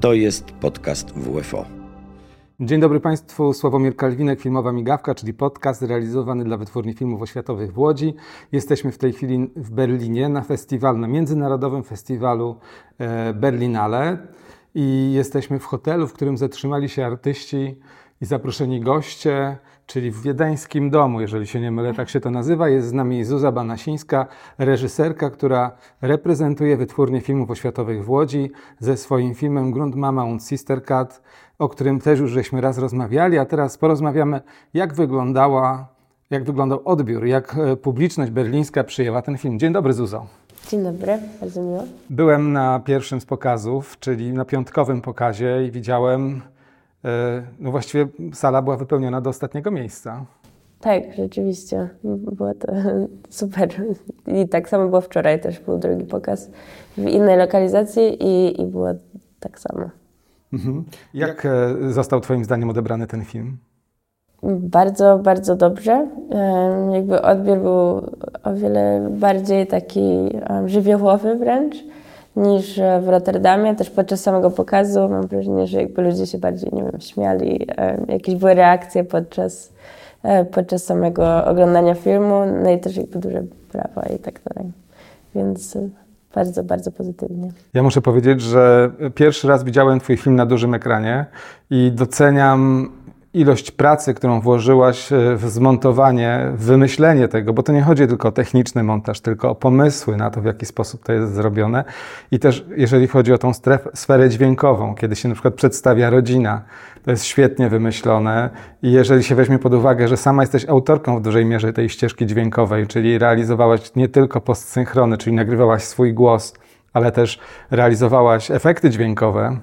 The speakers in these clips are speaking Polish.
To jest podcast WFO. Dzień dobry Państwu, Sławomir Kalwinek, Filmowa Migawka, czyli podcast realizowany dla Wytwórni Filmów Oświatowych w Łodzi. Jesteśmy w tej chwili w Berlinie na festiwalu, na Międzynarodowym Festiwalu e, Berlinale i jesteśmy w hotelu, w którym zatrzymali się artyści i zaproszeni goście, czyli w Wiedeńskim Domu, jeżeli się nie mylę, tak się to nazywa. Jest z nami Zuza Banasińska, reżyserka, która reprezentuje Wytwórnię Filmów Oświatowych w Łodzi ze swoim filmem Grunt Mama und Sister Cat, o którym też już żeśmy raz rozmawiali, a teraz porozmawiamy, jak wyglądała, jak wyglądał odbiór, jak e, publiczność berlińska przyjęła ten film. Dzień dobry, Zuzo. Dzień dobry, bardzo miło. Byłem na pierwszym z pokazów, czyli na piątkowym pokazie i widziałem, no właściwie sala była wypełniona do ostatniego miejsca. Tak, rzeczywiście. Było to super. I tak samo było wczoraj, też był drugi pokaz w innej lokalizacji i, i było tak samo. Mhm. Jak e, został Twoim zdaniem odebrany ten film? Bardzo, bardzo dobrze. Em, Jakby odbiór był o wiele bardziej taki em, żywiołowy wręcz niż e, w Rotterdamie. Też podczas samego pokazu mam wrażenie, że jakby ludzie się bardziej, nie wiem, śmiali. em, Jakieś były reakcje podczas, e, podczas samego oglądania filmu. No i też jakby duże brawa i tak dalej. Więc e, bardzo, bardzo pozytywnie. Ja muszę powiedzieć, że pierwszy raz widziałem Twój film na dużym ekranie i doceniam ilość pracy, którą włożyłaś e, w zmontowanie, w wymyślenie tego, bo to nie chodzi tylko o techniczny montaż, tylko o pomysły na to, w jaki sposób to jest zrobione. I też jeżeli chodzi o tą stref, sferę dźwiękową, kiedy się na przykład przedstawia rodzina, to jest świetnie wymyślone. I jeżeli się weźmie pod uwagę, że sama jesteś autorką w dużej mierze tej ścieżki dźwiękowej, czyli realizowałaś nie tylko postsynchrony, czyli nagrywałaś swój głos, ale też realizowałaś efekty dźwiękowe,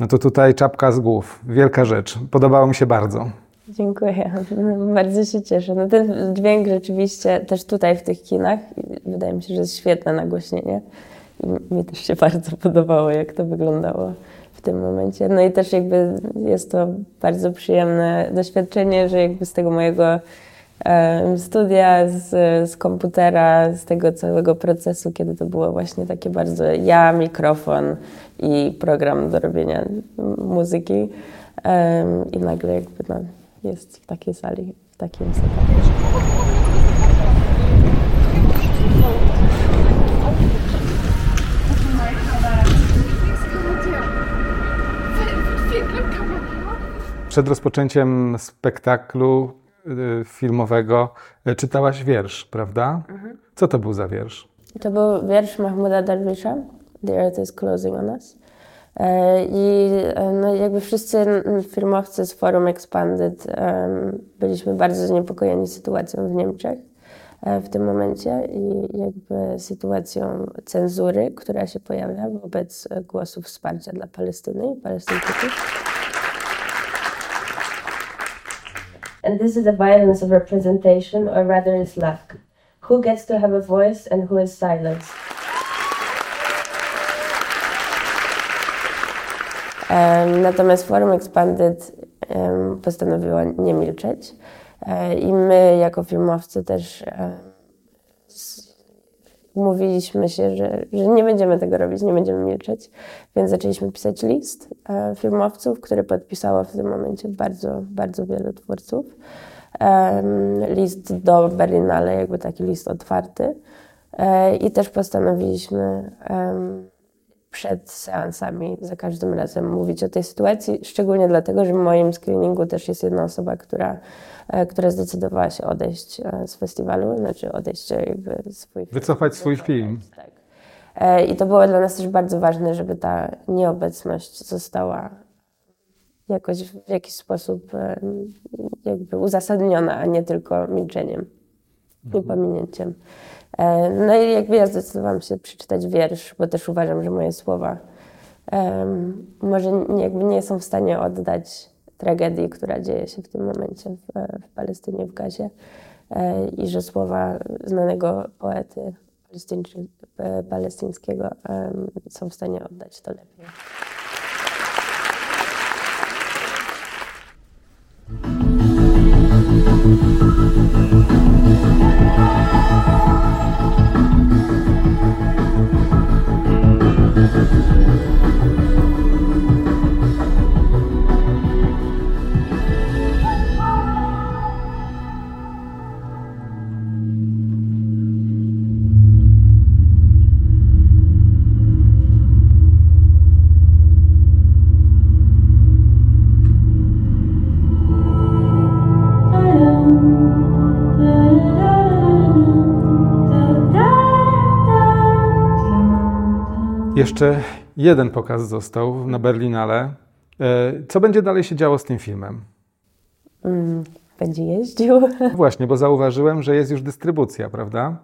no to tutaj czapka z głów. Wielka rzecz. Podobało mi się bardzo. Dziękuję. Bardzo się cieszę. No ten dźwięk rzeczywiście też tutaj w tych kinach wydaje mi się, że jest świetne nagłośnienie. I mi też się bardzo podobało, jak to wyglądało w tym momencie. No i też jakby jest to bardzo przyjemne doświadczenie, że jakby z tego mojego studia, z, z komputera, z tego całego procesu, kiedy to było właśnie takie bardzo ja, mikrofon i program do robienia muzyki i nagle jakby no, jest w takiej sali, w takim setupie. Przed rozpoczęciem spektaklu filmowego y, czytałaś wiersz, prawda? Co to był za wiersz? To był wiersz Mahmuda Darwisha, The Earth is Closing on Us. E, I e, no, jakby wszyscy filmowcy z Forum Expanded byliśmy bardzo zaniepokojeni sytuacją w Niemczech e, w tym momencie i jakby sytuacją cenzury, która się pojawia wobec głosów wsparcia dla Palestyny i Palestyńczyków. And this is the violence of representation, or rather its lack. Who gets to have a voice and who is silenced? Em, Natomiast Forum Expanded em, postanowiło nie milczeć E, i my jako filmowcy też umówiliśmy się, że, że nie będziemy tego robić, nie będziemy milczeć, więc zaczęliśmy pisać list e, filmowców, który podpisało w tym momencie bardzo, bardzo wielu twórców. Em, List do Berlinale, jakby taki list otwarty. E, I też postanowiliśmy przed seansami za każdym razem mówić o tej sytuacji, szczególnie dlatego, że w moim screeningu też jest jedna osoba, która, e, która zdecydowała się odejść e, z festiwalu, znaczy odejść e, jakby swój film. Wycofać swój film. Tak. I to było dla nas też bardzo ważne, żeby ta nieobecność została jakoś w jakiś sposób jakby uzasadniona, a nie tylko milczeniem i pominięciem. E, No i jakby ja zdecydowałam się przeczytać wiersz, bo też uważam, że moje słowa em, może jakby nie są w stanie oddać tragedii, która dzieje się w tym momencie w, w Palestynie, w Gazie. E, I że słowa znanego poety e, palestyńskiego em, są w stanie oddać to lepiej. Jeszcze jeden pokaz został na Berlinale. E, co będzie dalej się działo z tym filmem? Mm, będzie jeździł. Właśnie, bo zauważyłem, że jest już dystrybucja, prawda?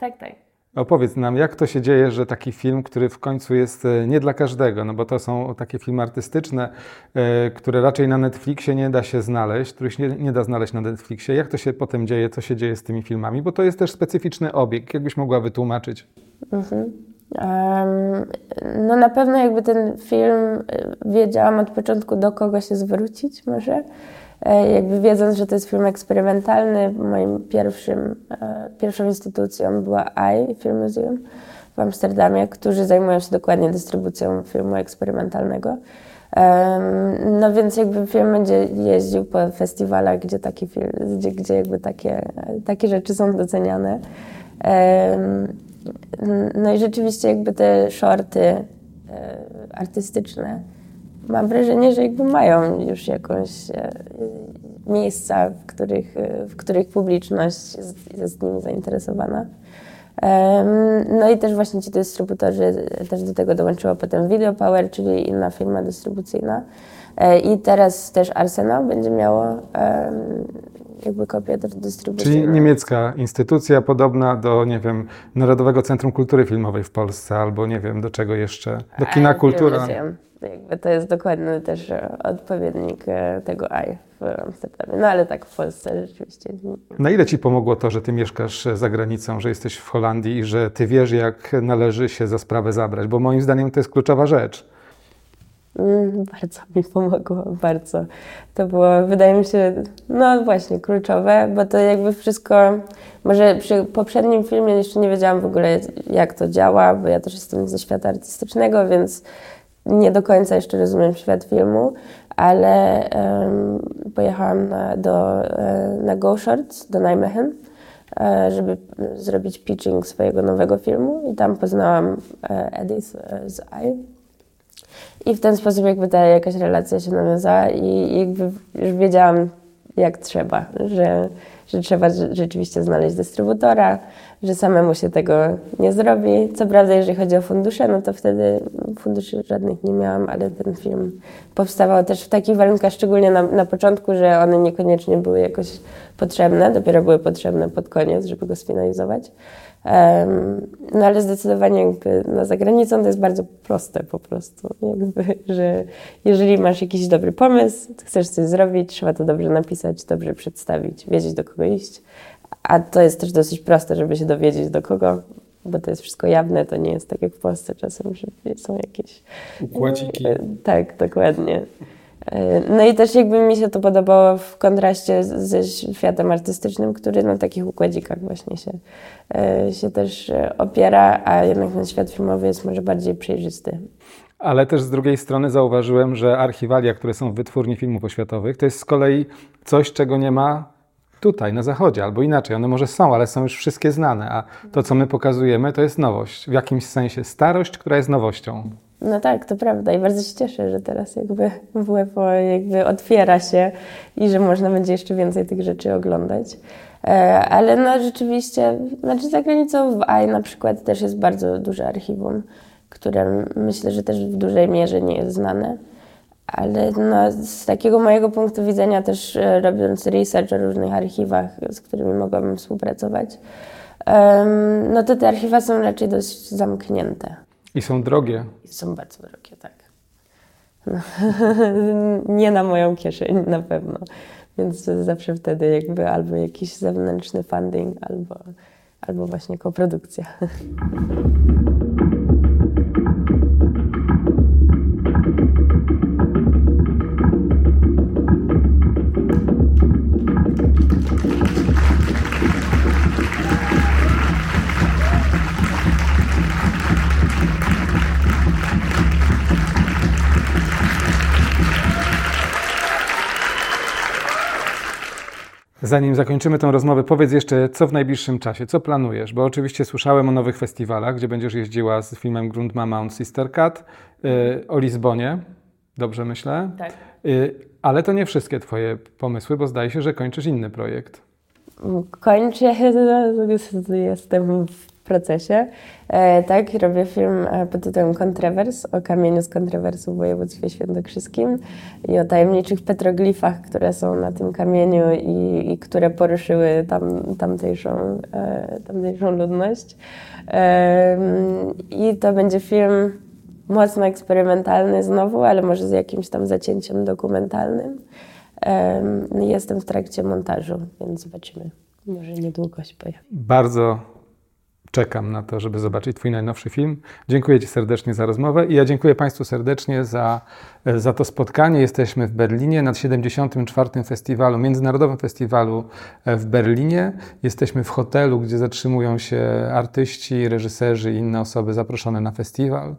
Tak, tak. Opowiedz nam, jak to się dzieje, że taki film, który w końcu jest e, nie dla każdego, no bo to są takie filmy artystyczne, e, które raczej na Netflixie nie da się znaleźć, których się nie, nie da znaleźć na Netflixie. Jak to się potem dzieje, co się dzieje z tymi filmami? Bo to jest też specyficzny obieg. Jakbyś mogła wytłumaczyć? Mhm. No na pewno jakby ten film e, wiedziałam od początku do kogo się zwrócić może. E, jakby wiedząc, że to jest film eksperymentalny, moim pierwszym, e, pierwszą instytucją była AI Film Museum w Amsterdamie, którzy zajmują się dokładnie dystrybucją filmu eksperymentalnego. No więc jakby film będzie jeździł po festiwalach, gdzie, taki film, gdzie, gdzie jakby takie, takie rzeczy są doceniane. No i rzeczywiście jakby te shorty e, artystyczne mam wrażenie, że jakby mają już jakąś e, miejsca, w których, e, w których publiczność jest, jest nimi zainteresowana. No i też właśnie ci dystrybutorzy, też do tego dołączyła potem Video Power, czyli inna firma dystrybucyjna. I teraz też Arsenal będzie miało jakby kopię dystrybucyjną. Czyli niemiecka instytucja podobna do, nie wiem, Narodowego Centrum Kultury Filmowej w Polsce albo nie wiem do czego jeszcze, do kina kultura. Jakby to jest dokładny też odpowiednik e, tego AI w Amsterdamie. No ale tak w Polsce rzeczywiście. Na ile ci pomogło to, że ty mieszkasz za granicą, że jesteś w Holandii i że ty wiesz, jak należy się za sprawę zabrać? Bo moim zdaniem to jest kluczowa rzecz. Mm, bardzo mi pomogło, bardzo. To było, wydaje mi się, no właśnie, kluczowe, bo to jakby wszystko, może przy poprzednim filmie jeszcze nie wiedziałam w ogóle, jak to działa, bo ja też jestem ze świata artystycznego, więc nie do końca jeszcze rozumiem świat filmu, ale um, pojechałam na, do, e, na Go Shorts, do Nijmegen, e, żeby zrobić pitching swojego nowego filmu i tam poznałam e, Edith z I. I w ten sposób jakby ta jakaś relacja się nawiązała i jakby już wiedziałam, jak trzeba, że, że trzeba rzeczywiście znaleźć dystrybutora, że samemu się tego nie zrobi. Co prawda, jeżeli chodzi o fundusze, no to wtedy funduszy żadnych nie miałam, ale ten film powstawał też w takich warunkach, szczególnie na, na początku, że one niekoniecznie były jakoś potrzebne, dopiero były potrzebne pod koniec, żeby go sfinalizować. No ale zdecydowanie jakby na zagranicą to jest bardzo proste po prostu, jakby, że jeżeli masz jakiś dobry pomysł, chcesz coś zrobić, trzeba to dobrze napisać, dobrze przedstawić, wiedzieć do kogo iść, a to jest też dosyć proste, żeby się dowiedzieć do kogo, bo to jest wszystko jawne, to nie jest tak jak w Polsce czasem, że są jakieś... Układziki. Tak, dokładnie. No i też jakby mi się to podobało w kontraście ze światem artystycznym, który na takich układzikach właśnie się, e, się też e, opiera, a jednak ten świat filmowy jest może bardziej przejrzysty. Ale też z drugiej strony zauważyłem, że archiwalia, które są w wytwórni filmów oświatowych, to jest z kolei coś, czego nie ma tutaj, na zachodzie, albo inaczej. One może są, ale są już wszystkie znane, a to, co my pokazujemy, to jest nowość. W jakimś sensie starość, która jest nowością. No tak, to prawda i bardzo się cieszę, że teraz jakby WFO jakby otwiera się i że można będzie jeszcze więcej tych rzeczy oglądać. E, ale no rzeczywiście, znaczy za granicą w AI na przykład też jest bardzo duże archiwum, które myślę, że też w dużej mierze nie jest znane. Ale no, z takiego mojego punktu widzenia też e, robiąc research o różnych archiwach, z którymi mogłabym współpracować, no to te archiwa są raczej dość zamknięte. I są drogie. I są bardzo drogie, tak. No. nie na moją kieszeń na pewno. Więc zawsze wtedy jakby albo jakiś zewnętrzny funding, albo, albo właśnie koprodukcja. Zanim zakończymy tę rozmowę, powiedz jeszcze, co w najbliższym czasie, co planujesz? Bo oczywiście słyszałem o nowych festiwalach, gdzie będziesz jeździła z filmem Grunt Mount Sister Cat, yy, o Lizbonie, dobrze myślę? Tak. Yy, ale to nie wszystkie Twoje pomysły, bo zdaje się, że kończysz inny projekt. Kończę, jestem w procesie. E, tak, robię film e, pod tytułem Kontrowers o kamieniu z kontrowersu w województwie świętokrzyskim i o tajemniczych petroglifach, które są na tym kamieniu i, i które poruszyły tam, tamtejszą, e, tamtejszą ludność. I to będzie film mocno eksperymentalny znowu, ale może z jakimś tam zacięciem dokumentalnym. Jestem w trakcie montażu, więc zobaczymy. Może niedługo się pojawi. Bardzo czekam na to, żeby zobaczyć Twój najnowszy film. Dziękuję Ci serdecznie za rozmowę i ja dziękuję Państwu serdecznie za, za to spotkanie. Jesteśmy w Berlinie na 74. Festiwalu, Międzynarodowym Festiwalu w Berlinie. Jesteśmy w hotelu, gdzie zatrzymują się artyści, reżyserzy i inne osoby zaproszone na festiwal.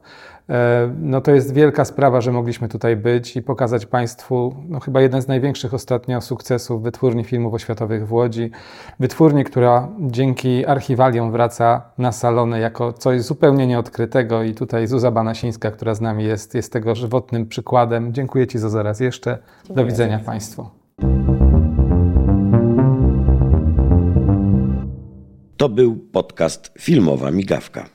E, no to jest wielka sprawa, że mogliśmy tutaj być i pokazać Państwu no chyba jeden z największych ostatnio sukcesów wytwórni filmów oświatowych w Łodzi. Wytwórni, która dzięki archiwaliom wraca na salony jako coś zupełnie nieodkrytego i tutaj Zuza Banasińska, która z nami jest, jest tego żywotnym przykładem. Dziękuję Ci Zuza raz jeszcze. Do widzenia Państwu. To był podcast Filmowa Migawka.